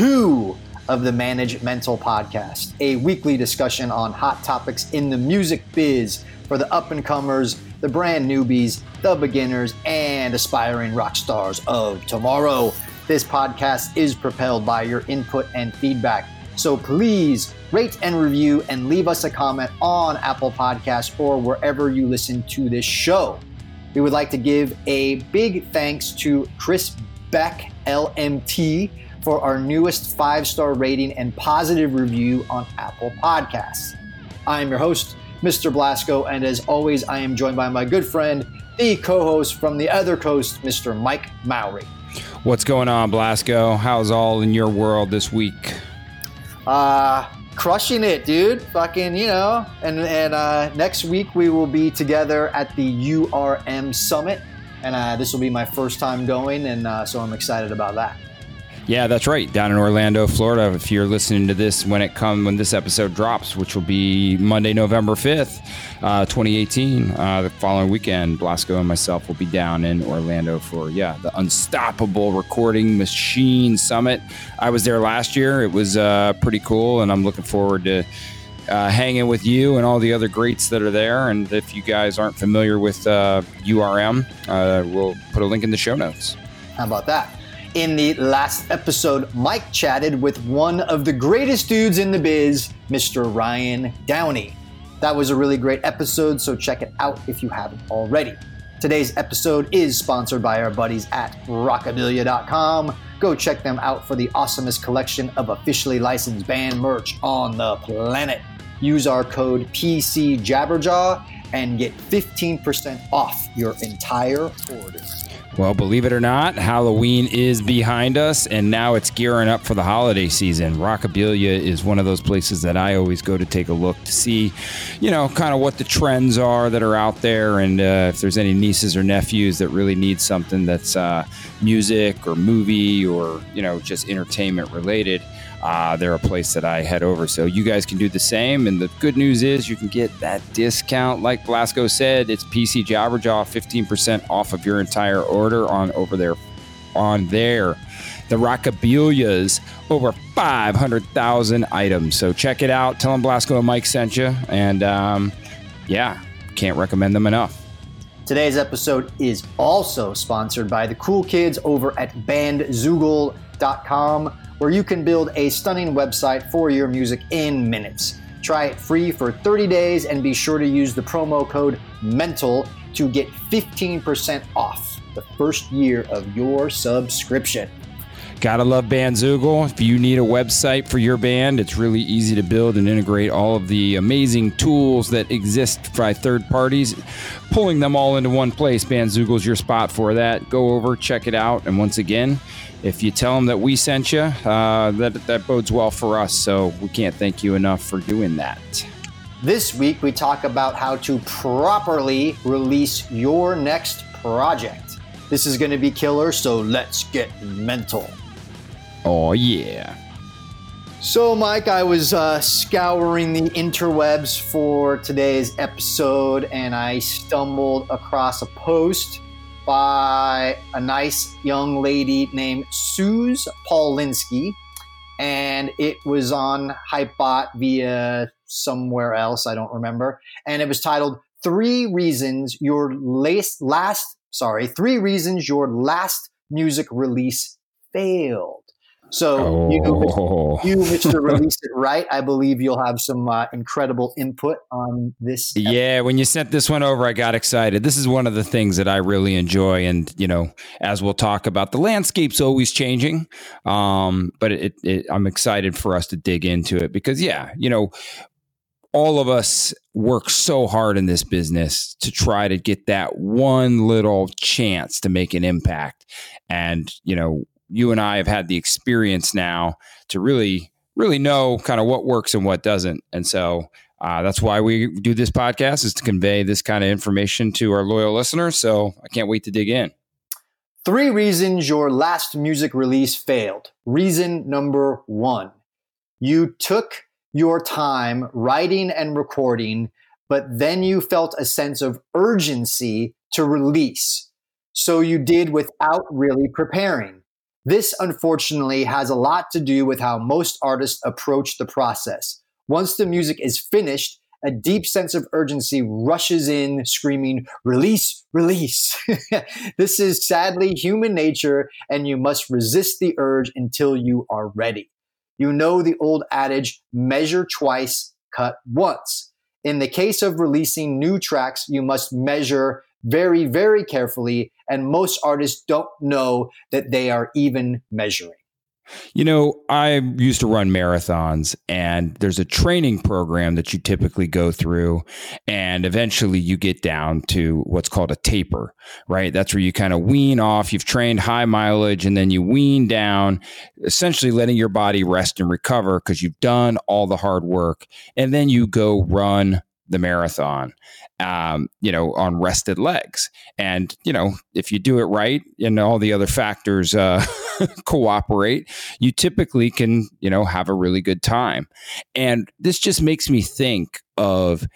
92 of the Manage Mental Podcast, a weekly discussion on hot topics in the music biz for the up and comers, the brand newbies, the beginners, and aspiring rock stars of tomorrow. This podcast is propelled by your input and feedback. So please rate and review and leave us a comment on Apple Podcasts or wherever you listen to this show. We would like to give a big thanks to Chris Beck, LMT, for our newest five star rating and positive review on Apple Podcasts. I am your host, Mr. Blasko, and as always, I am joined by my good friend, the co host from the other coast, Mr. Mike Mowery. What's going on, Blasko? How's all in your world this week? Uh, crushing it, dude. Fucking, you know. And and uh, next week we will be together at the URM Summit, and uh, this will be my first time going, and uh, so I'm excited about that. Yeah, that's right. Down in Orlando, Florida. If you're listening to this when it come when this episode drops, which will be Monday, November fifth, uh, 2018, uh, the following weekend, Blasko and myself will be down in Orlando for yeah the Unstoppable Recording Machine Summit. I was there last year. It was uh, pretty cool, and I'm looking forward to. Uh, hanging with you and all the other greats that are there. And if you guys aren't familiar with uh, URM, uh, we'll put a link in the show notes. How about that? In the last episode, Mike chatted with one of the greatest dudes in the biz, Mr. Ryan Downey. That was a really great episode, so check it out if you haven't already. Today's episode is sponsored by our buddies at rockabilia.com. Go check them out for the awesomest collection of officially licensed band merch on the planet. Use our code PCJabberjaw and get 15% off your entire order. Well, believe it or not, Halloween is behind us, and now it's gearing up for the holiday season. Rockabilia is one of those places that I always go to take a look to see, you know, kind of what the trends are that are out there, and uh, if there's any nieces or nephews that really need something that's uh, music or movie or, you know, just entertainment related uh, they're a place that I head over. So you guys can do the same. And the good news is you can get that discount. Like Blasko said, it's PC Jabberjaw, 15% off of your entire order on over there on there. The Rockabilia's over 500,000 items. So check it out. Tell them Blasko and Mike sent you. And um, yeah, can't recommend them enough. Today's episode is also sponsored by the cool kids over at bandzoogle.com where you can build a stunning website for your music in minutes. Try it free for 30 days and be sure to use the promo code MENTAL to get 15% off the first year of your subscription. Gotta love Bandzoogle. If you need a website for your band, it's really easy to build and integrate all of the amazing tools that exist by third parties, pulling them all into one place. Bandzoogle's your spot for that. Go over, check it out, and once again, if you tell them that we sent you, uh, that that bodes well for us. So we can't thank you enough for doing that. This week we talk about how to properly release your next project. This is going to be killer, so let's get mental. Oh yeah. So, Mike, I was uh, scouring the interwebs for today's episode and I stumbled across a post by a nice young lady named Suz Paulinski. And it was on Hypebot via somewhere else, I don't remember. And it was titled Three Reasons Your Last, last sorry, Three Reasons Your Last Music Release Failed. So oh. you, you, Mr. Release It Right, I believe you'll have some uh, incredible input on this. Episode. Yeah, when you sent this one over, I got excited. This is one of the things that I really enjoy, and you know, as we'll talk about, the landscape's always changing. Um, but it, it, I'm excited for us to dig into it because, yeah, you know, all of us work so hard in this business to try to get that one little chance to make an impact, and you know you and I have had the experience now to really, really know kind of what works and what doesn't. And so uh, that's why we do this podcast is to convey this kind of information to our loyal listeners. So I can't wait to dig in. Three reasons your last music release failed. Reason number one, you took your time writing and recording, but then you felt a sense of urgency to release. So you did without really preparing. This unfortunately has a lot to do with how most artists approach the process. Once the music is finished, a deep sense of urgency rushes in, screaming, Release, release. this is sadly human nature, and you must resist the urge until you are ready. You know the old adage measure twice, cut once. In the case of releasing new tracks, you must measure very, very carefully, and most artists don't know that they are even measuring. You know, I used to run marathons, and there's a training program that you typically go through, and eventually you get down to what's called a taper, right? That's where you kind of wean off. You've trained high mileage, and then you wean down, essentially letting your body rest and recover because you've done all the hard work, and then you go run the marathon, um, you know, on rested legs. And, you know, if you do it right and all the other factors uh, cooperate, you typically can, you know, have a really good time. And this just makes me think of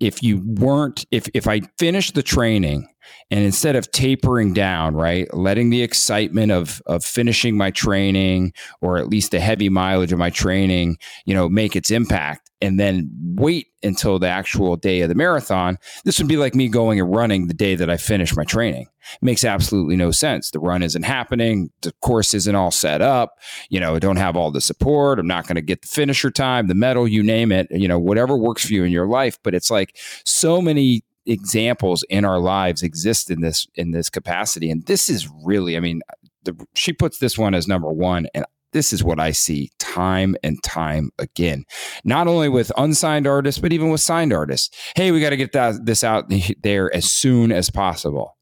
if you weren't if if I finished the training and instead of tapering down, right, letting the excitement of of finishing my training or at least the heavy mileage of my training, you know, make its impact and then wait until the actual day of the marathon, this would be like me going and running the day that I finish my training. It makes absolutely no sense. The run isn't happening. The course isn't all set up. You know, I don't have all the support. I'm not going to get the finisher time, the medal, you name it, you know, whatever works for you in your life. But it's like so many examples in our lives exist in this in this capacity and this is really i mean the, she puts this one as number one and this is what I see time and time again, not only with unsigned artists, but even with signed artists. Hey, we got to get that, this out there as soon as possible.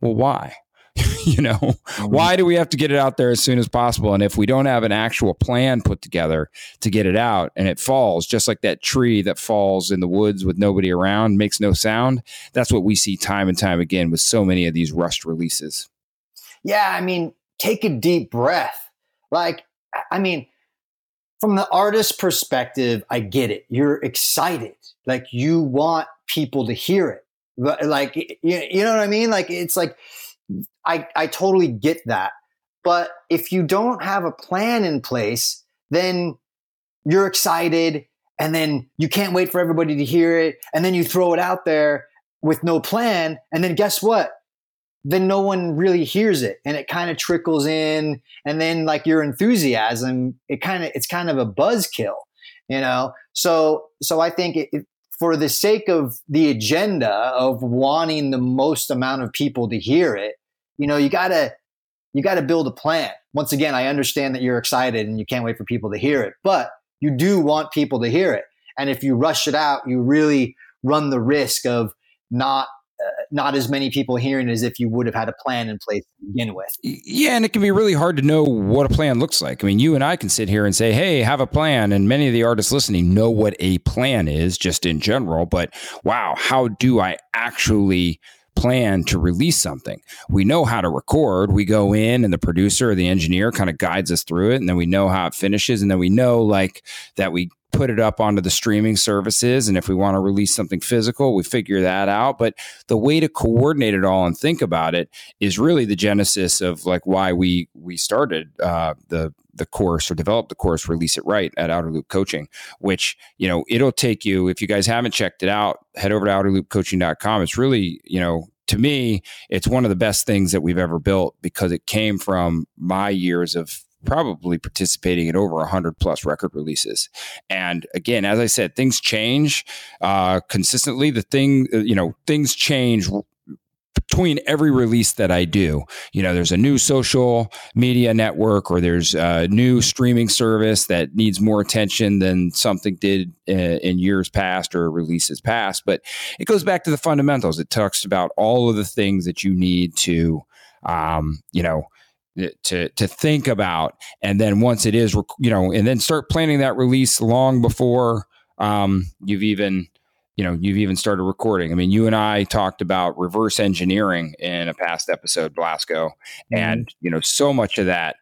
Well, why? you know, mm-hmm. why do we have to get it out there as soon as possible? And if we don't have an actual plan put together to get it out and it falls, just like that tree that falls in the woods with nobody around, makes no sound, that's what we see time and time again with so many of these rushed releases. Yeah. I mean, take a deep breath. Like, I mean, from the artist perspective, I get it. You're excited. Like you want people to hear it. But Like, you know what I mean? Like, it's like, I, I totally get that. But if you don't have a plan in place, then you're excited and then you can't wait for everybody to hear it. And then you throw it out there with no plan. And then guess what? then no one really hears it and it kind of trickles in and then like your enthusiasm it kind of it's kind of a buzzkill you know so so i think it, for the sake of the agenda of wanting the most amount of people to hear it you know you gotta you gotta build a plan. Once again i understand that you're excited and you can't wait for people to hear it but you do want people to hear it. And if you rush it out you really run the risk of not uh, not as many people hearing as if you would have had a plan in place to begin with. Yeah, and it can be really hard to know what a plan looks like. I mean, you and I can sit here and say, "Hey, have a plan," and many of the artists listening know what a plan is just in general, but wow, how do I actually plan to release something. We know how to record. We go in and the producer or the engineer kind of guides us through it and then we know how it finishes and then we know like that we put it up onto the streaming services. And if we want to release something physical, we figure that out. But the way to coordinate it all and think about it is really the genesis of like why we we started uh, the the course or develop the course release it right at outer loop coaching which you know it'll take you if you guys haven't checked it out head over to outerloopcoaching.com it's really you know to me it's one of the best things that we've ever built because it came from my years of probably participating in over 100 plus record releases. And again, as I said, things change uh, consistently. The thing, uh, you know, things change between every release that I do. You know, there's a new social media network or there's a new streaming service that needs more attention than something did uh, in years past or releases past. But it goes back to the fundamentals. It talks about all of the things that you need to, um, you know, to to think about. And then once it is you know and then start planning that release long before um, you've even you know you've even started recording. I mean you and i talked about reverse engineering in a past episode blasko mm-hmm. and you know so much of that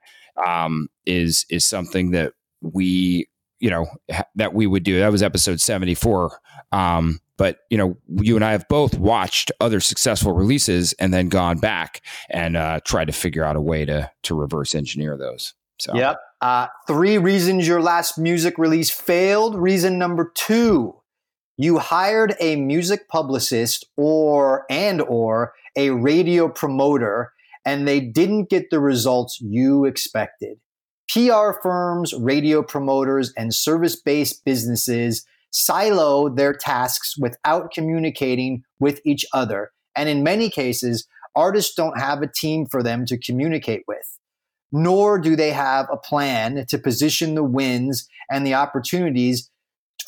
um, is is something that we you know ha- that we would do. That was episode 74 um, but you know you and i have both watched other successful releases and then gone back and uh, tried to figure out a way to to reverse engineer those. So yep. Uh, three reasons your last music release failed. Reason number two you hired a music publicist or and or a radio promoter and they didn't get the results you expected. PR firms, radio promoters, and service based businesses silo their tasks without communicating with each other. And in many cases, artists don't have a team for them to communicate with, nor do they have a plan to position the wins and the opportunities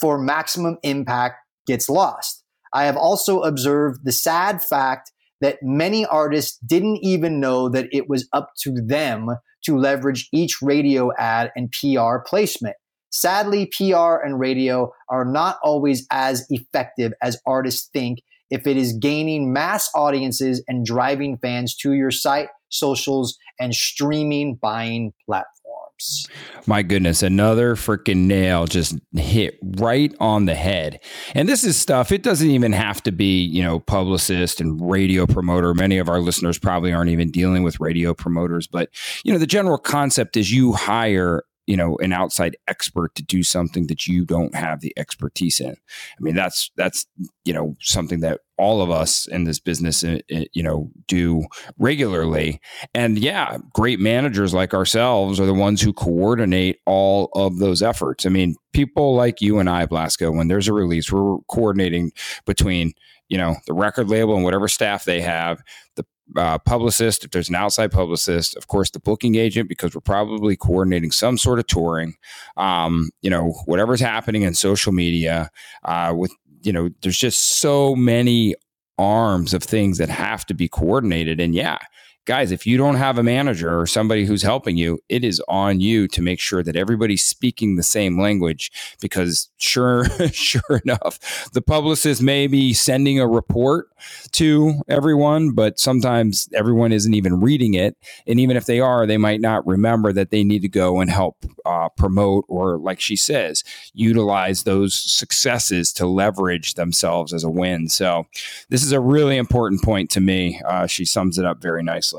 for maximum impact gets lost. I have also observed the sad fact that many artists didn't even know that it was up to them to leverage each radio ad and PR placement. Sadly, PR and radio are not always as effective as artists think if it is gaining mass audiences and driving fans to your site, socials, and streaming buying platforms. My goodness, another freaking nail just hit right on the head. And this is stuff, it doesn't even have to be, you know, publicist and radio promoter. Many of our listeners probably aren't even dealing with radio promoters, but, you know, the general concept is you hire you know an outside expert to do something that you don't have the expertise in. I mean that's that's you know something that all of us in this business uh, uh, you know do regularly. And yeah great managers like ourselves are the ones who coordinate all of those efforts. I mean people like you and i blasko when there's a release we're coordinating between you know the record label and whatever staff they have the uh, publicist, if there's an outside publicist, of course, the booking agent, because we're probably coordinating some sort of touring, um, you know, whatever's happening in social media uh, with, you know, there's just so many arms of things that have to be coordinated. And yeah, guys, if you don't have a manager or somebody who's helping you, it is on you to make sure that everybody's speaking the same language. Because sure, sure enough, the publicist may be sending a report to everyone, but sometimes everyone isn't even reading it. And even if they are, they might not remember that they need to go and help uh, promote or, like she says, utilize those successes to leverage themselves as a win. So, this is a really important point to me. Uh, she sums it up very nicely.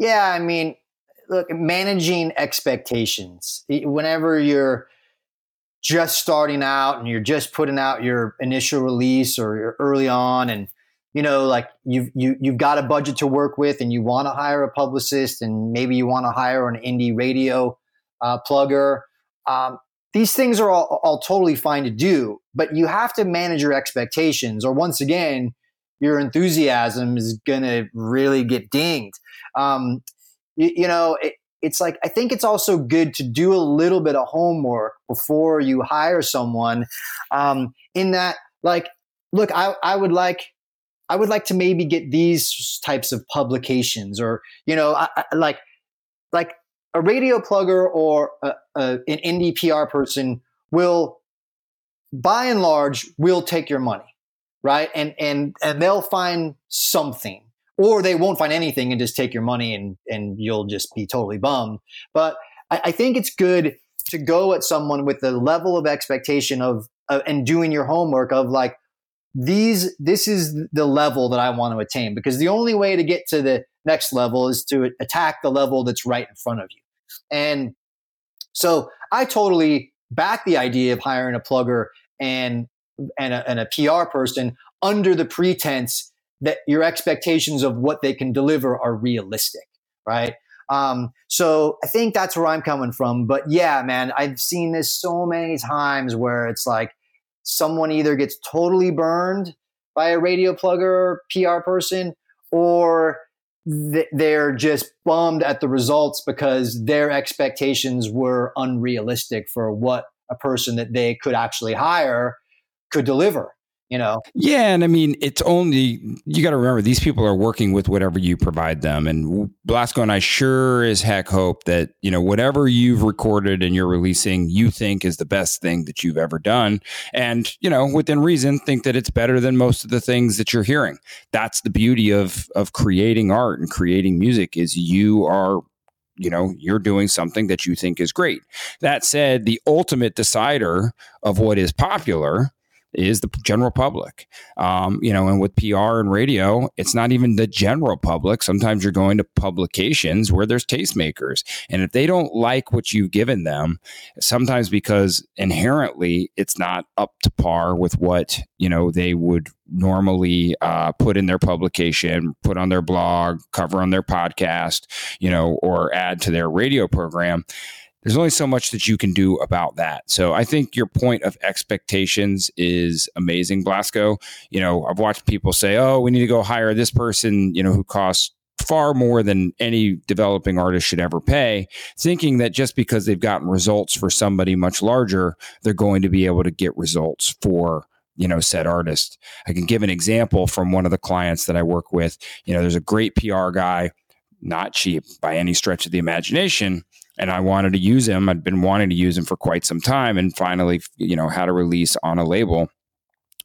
Yeah, I mean, look, managing expectations. Whenever you're just starting out and you're just putting out your initial release or you're early on and you know like you've you, you've got a budget to work with and you want to hire a publicist and maybe you want to hire an indie radio uh, plugger um, these things are all, all totally fine to do but you have to manage your expectations or once again your enthusiasm is going to really get dinged. Um, you, you, know, it, it's like, I think it's also good to do a little bit of homework before you hire someone. Um, in that, like, look, I, I would like, I would like to maybe get these types of publications or, you know, I, I, like, like a radio plugger or a, a, an indie PR person will, by and large, will take your money right? And and and they'll find something, or they won't find anything and just take your money and and you'll just be totally bummed. But I, I think it's good to go at someone with the level of expectation of uh, and doing your homework of like these this is the level that I want to attain because the only way to get to the next level is to attack the level that's right in front of you. And so I totally back the idea of hiring a plugger and and a, and a PR person under the pretense that your expectations of what they can deliver are realistic, right? Um, so I think that's where I'm coming from. But yeah, man, I've seen this so many times where it's like someone either gets totally burned by a radio plugger PR person or th- they're just bummed at the results because their expectations were unrealistic for what a person that they could actually hire could deliver. you know yeah and i mean it's only you got to remember these people are working with whatever you provide them and blasko and i sure as heck hope that you know whatever you've recorded and you're releasing you think is the best thing that you've ever done and you know within reason think that it's better than most of the things that you're hearing that's the beauty of of creating art and creating music is you are you know you're doing something that you think is great that said the ultimate decider of what is popular is the general public. Um, you know, and with PR and radio, it's not even the general public. Sometimes you're going to publications where there's tastemakers. And if they don't like what you've given them, sometimes because inherently it's not up to par with what, you know, they would normally uh, put in their publication, put on their blog, cover on their podcast, you know, or add to their radio program there's only so much that you can do about that. So I think your point of expectations is amazing, Blasko. You know, I've watched people say, "Oh, we need to go hire this person," you know, who costs far more than any developing artist should ever pay, thinking that just because they've gotten results for somebody much larger, they're going to be able to get results for you know said artist. I can give an example from one of the clients that I work with. You know, there's a great PR guy, not cheap by any stretch of the imagination and I wanted to use him. I'd been wanting to use him for quite some time, and finally, you know, had a release on a label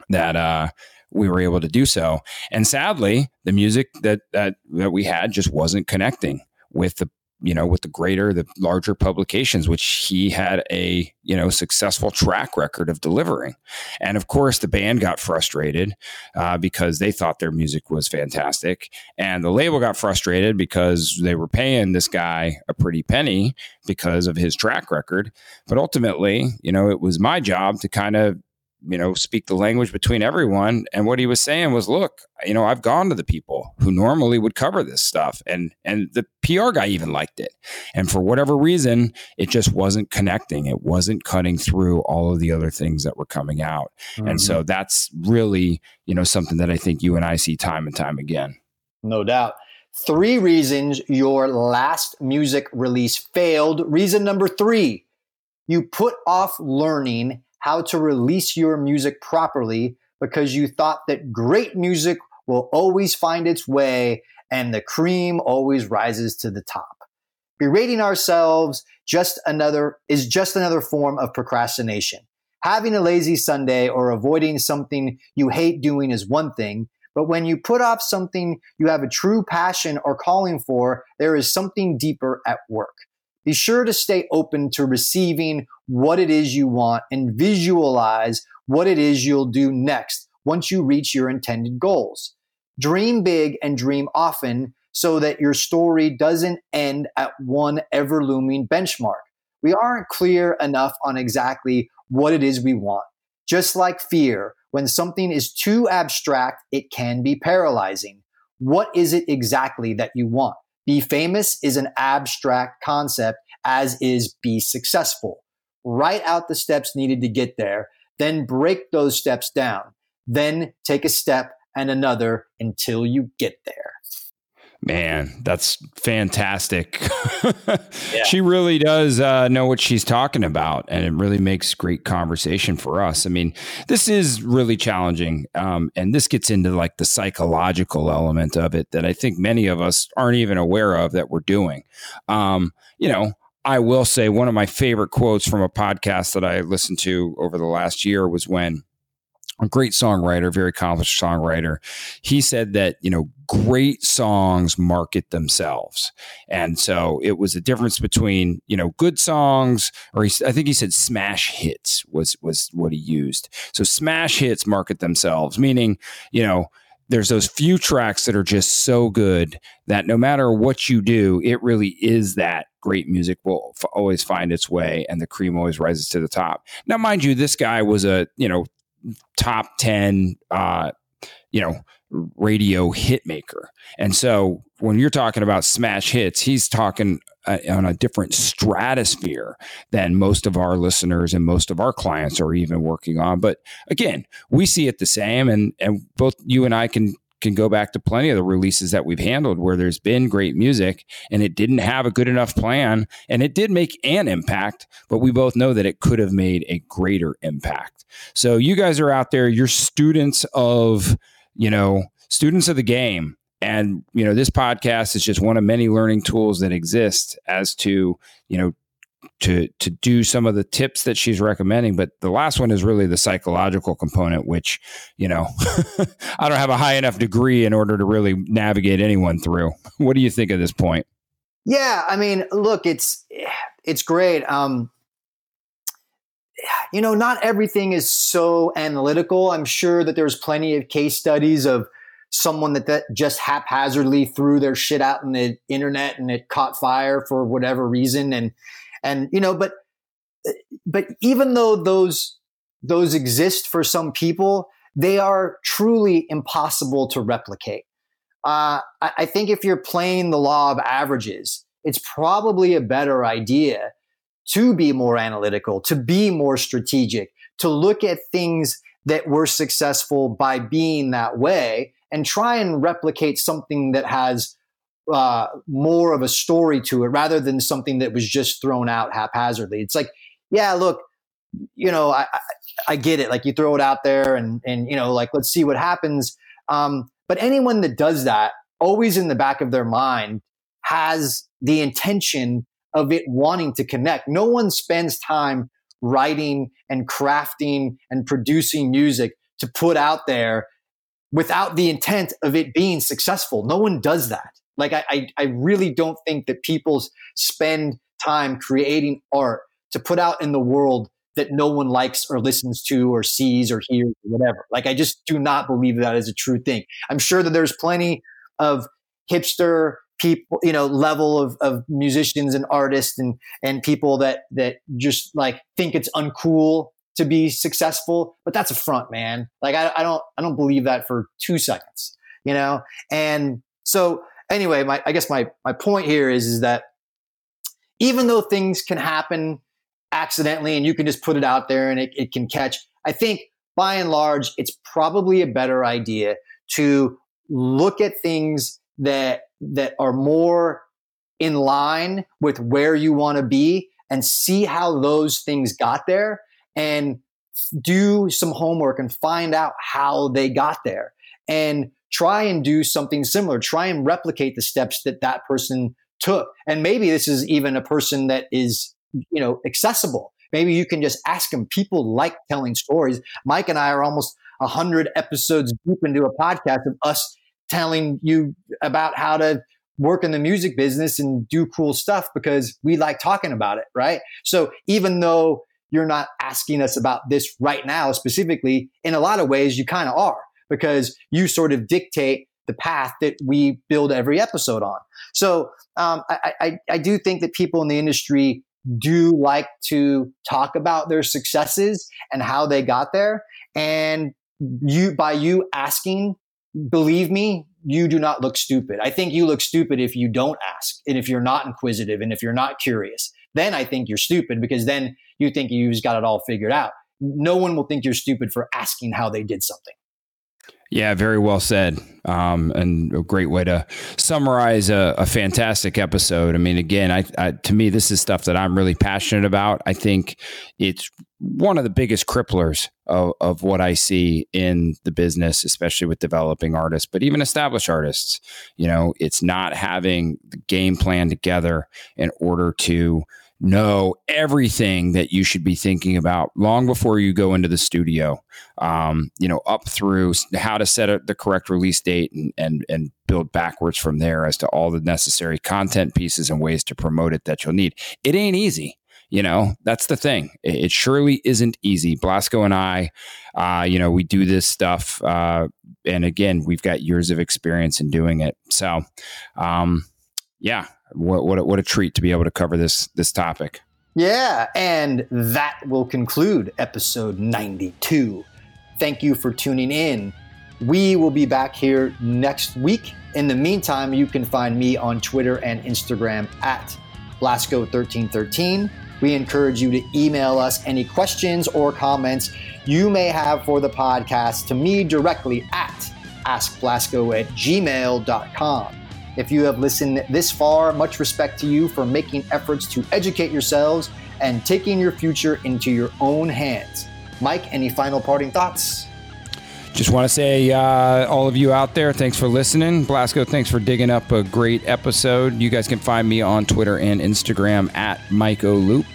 that uh, we were able to do so. And sadly, the music that that that we had just wasn't connecting with the you know, with the greater, the larger publications, which he had a, you know, successful track record of delivering. And of course, the band got frustrated uh, because they thought their music was fantastic. And the label got frustrated because they were paying this guy a pretty penny because of his track record. But ultimately, you know, it was my job to kind of you know, speak the language between everyone. And what he was saying was, look, you know, I've gone to the people who normally would cover this stuff, and and the PR guy even liked it. And for whatever reason, it just wasn't connecting. It wasn't cutting through all of the other things that were coming out. Mm-hmm. And so mm-hmm. that's really, you know, something that I think you and I see time and time again. No doubt. Three reasons your last music release failed. Reason number three, you put off learning how to release your music properly because you thought that great music will always find its way and the cream always rises to the top. Berating ourselves just another is just another form of procrastination. Having a lazy Sunday or avoiding something you hate doing is one thing, but when you put off something you have a true passion or calling for, there is something deeper at work. Be sure to stay open to receiving what it is you want and visualize what it is you'll do next once you reach your intended goals. Dream big and dream often so that your story doesn't end at one ever looming benchmark. We aren't clear enough on exactly what it is we want. Just like fear, when something is too abstract, it can be paralyzing. What is it exactly that you want? Be famous is an abstract concept, as is be successful. Write out the steps needed to get there, then break those steps down. Then take a step and another until you get there. Man, that's fantastic. yeah. She really does uh, know what she's talking about, and it really makes great conversation for us. I mean, this is really challenging, um, and this gets into like the psychological element of it that I think many of us aren't even aware of that we're doing. Um, you know, I will say one of my favorite quotes from a podcast that I listened to over the last year was when a great songwriter, very accomplished songwriter. He said that, you know, great songs market themselves. And so it was a difference between, you know, good songs, or he, I think he said smash hits was, was what he used. So smash hits market themselves, meaning, you know, there's those few tracks that are just so good that no matter what you do, it really is that great music will f- always find its way and the cream always rises to the top. Now, mind you, this guy was a, you know, top 10 uh, you know radio hit maker. And so when you're talking about smash hits he's talking uh, on a different stratosphere than most of our listeners and most of our clients are even working on. But again we see it the same and and both you and I can can go back to plenty of the releases that we've handled where there's been great music and it didn't have a good enough plan and it did make an impact, but we both know that it could have made a greater impact. So you guys are out there, you're students of, you know, students of the game and you know this podcast is just one of many learning tools that exist as to you know to to do some of the tips that she's recommending but the last one is really the psychological component which you know i don't have a high enough degree in order to really navigate anyone through. What do you think of this point? Yeah i mean look it's it's great. Um you know not everything is so analytical. I'm sure that there's plenty of case studies of someone that, that just haphazardly threw their shit out in the internet and it caught fire for whatever reason. And and you know but but even though those those exist for some people they are truly impossible to replicate. Uh, I, I think if you're playing the law of averages it's probably a better idea to be more analytical to be more strategic to look at things that were successful by being that way and try and replicate something that has uh, more of a story to it rather than something that was just thrown out haphazardly. It's like, yeah, look, you know, I, I, I get it. Like you throw it out there and, and, you know, like, let's see what happens. Um, but anyone that does that always in the back of their mind has the intention of it wanting to connect. No one spends time writing and crafting and producing music to put out there without the intent of it being successful. No one does that. Like I, I, I really don't think that people spend time creating art to put out in the world that no one likes or listens to or sees or hears or whatever. Like I just do not believe that is a true thing. I'm sure that there's plenty of hipster people, you know, level of, of musicians and artists and and people that that just like think it's uncool to be successful, but that's a front, man. Like I, I don't I don't believe that for two seconds, you know. And so anyway, my I guess my my point here is is that even though things can happen accidentally and you can just put it out there and it, it can catch, I think by and large it's probably a better idea to look at things that that are more in line with where you want to be and see how those things got there and do some homework and find out how they got there. And try and do something similar try and replicate the steps that that person took. And maybe this is even a person that is you know accessible. Maybe you can just ask them people like telling stories. Mike and i are almost 100 episodes deep into a podcast of us telling you about how to work in the music business and do cool stuff because we like talking about it right? So even though you're not asking us about this right now specifically. In a lot of ways, you kind of are because you sort of dictate the path that we build every episode on. So um, I, I, I do think that people in the industry do like to talk about their successes and how they got there. And you, by you asking, believe me, you do not look stupid. I think you look stupid if you don't ask and if you're not inquisitive and if you're not curious. Then I think you're stupid because then you think you've got it all figured out. No one will think you're stupid for asking how they did something. Yeah, very well said. Um, and a great way to summarize a, a fantastic episode. I mean, again, I, I, to me, this is stuff that I'm really passionate about. I think it's one of the biggest cripplers of, of what I see in the business, especially with developing artists, but even established artists. You know, it's not having the game plan together in order to know everything that you should be thinking about long before you go into the studio. Um, you know, up through how to set up the correct release date and, and and build backwards from there as to all the necessary content pieces and ways to promote it that you'll need. It ain't easy. You know, that's the thing. It, it surely isn't easy. Blasko and I, uh, you know, we do this stuff. Uh, and again, we've got years of experience in doing it. So, um, yeah, what what a, what a treat to be able to cover this this topic. Yeah, and that will conclude episode 92. Thank you for tuning in. We will be back here next week. In the meantime, you can find me on Twitter and Instagram at Blasko1313. We encourage you to email us any questions or comments you may have for the podcast to me directly at askblasko at gmail.com. If you have listened this far, much respect to you for making efforts to educate yourselves and taking your future into your own hands. Mike, any final parting thoughts? Just want to say, uh, all of you out there, thanks for listening. Blasko, thanks for digging up a great episode. You guys can find me on Twitter and Instagram at Mike O'Loop.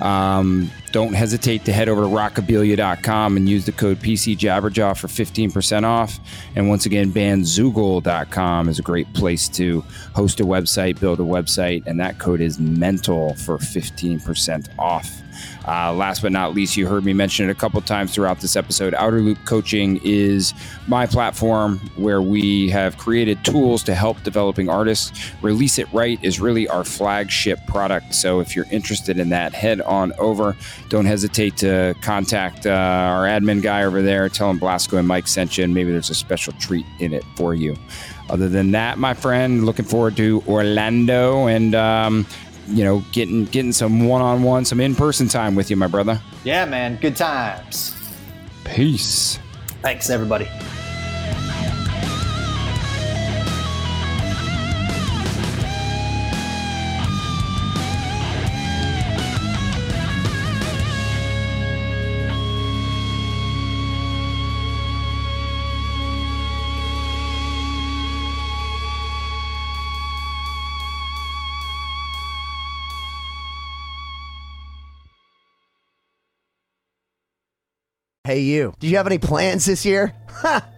Um, don't hesitate to head over to rockabilia.com and use the code PCJabberjaw for 15% off. And once again, bandzoogle.com is a great place to host a website, build a website, and that code is mental for 15% off. Uh, last but not least, you heard me mention it a couple times throughout this episode. Outer Loop Coaching is my platform where we have created tools to help developing artists. Release It Right is really our flagship product. So if you're interested in that, head on over. Don't hesitate to contact uh, our admin guy over there. Tell him Blasko and Mike sent you, and maybe there's a special treat in it for you. Other than that, my friend, looking forward to Orlando and um, you know, getting getting some one on one, some in person time with you, my brother. Yeah, man. Good times. Peace. Thanks, everybody. Hey, you. Do you have any plans this year?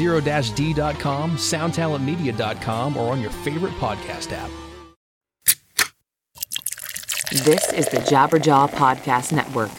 2020-d.com, soundtalentmedia.com, or on your favorite podcast app. This is the Jabberjaw Podcast Network.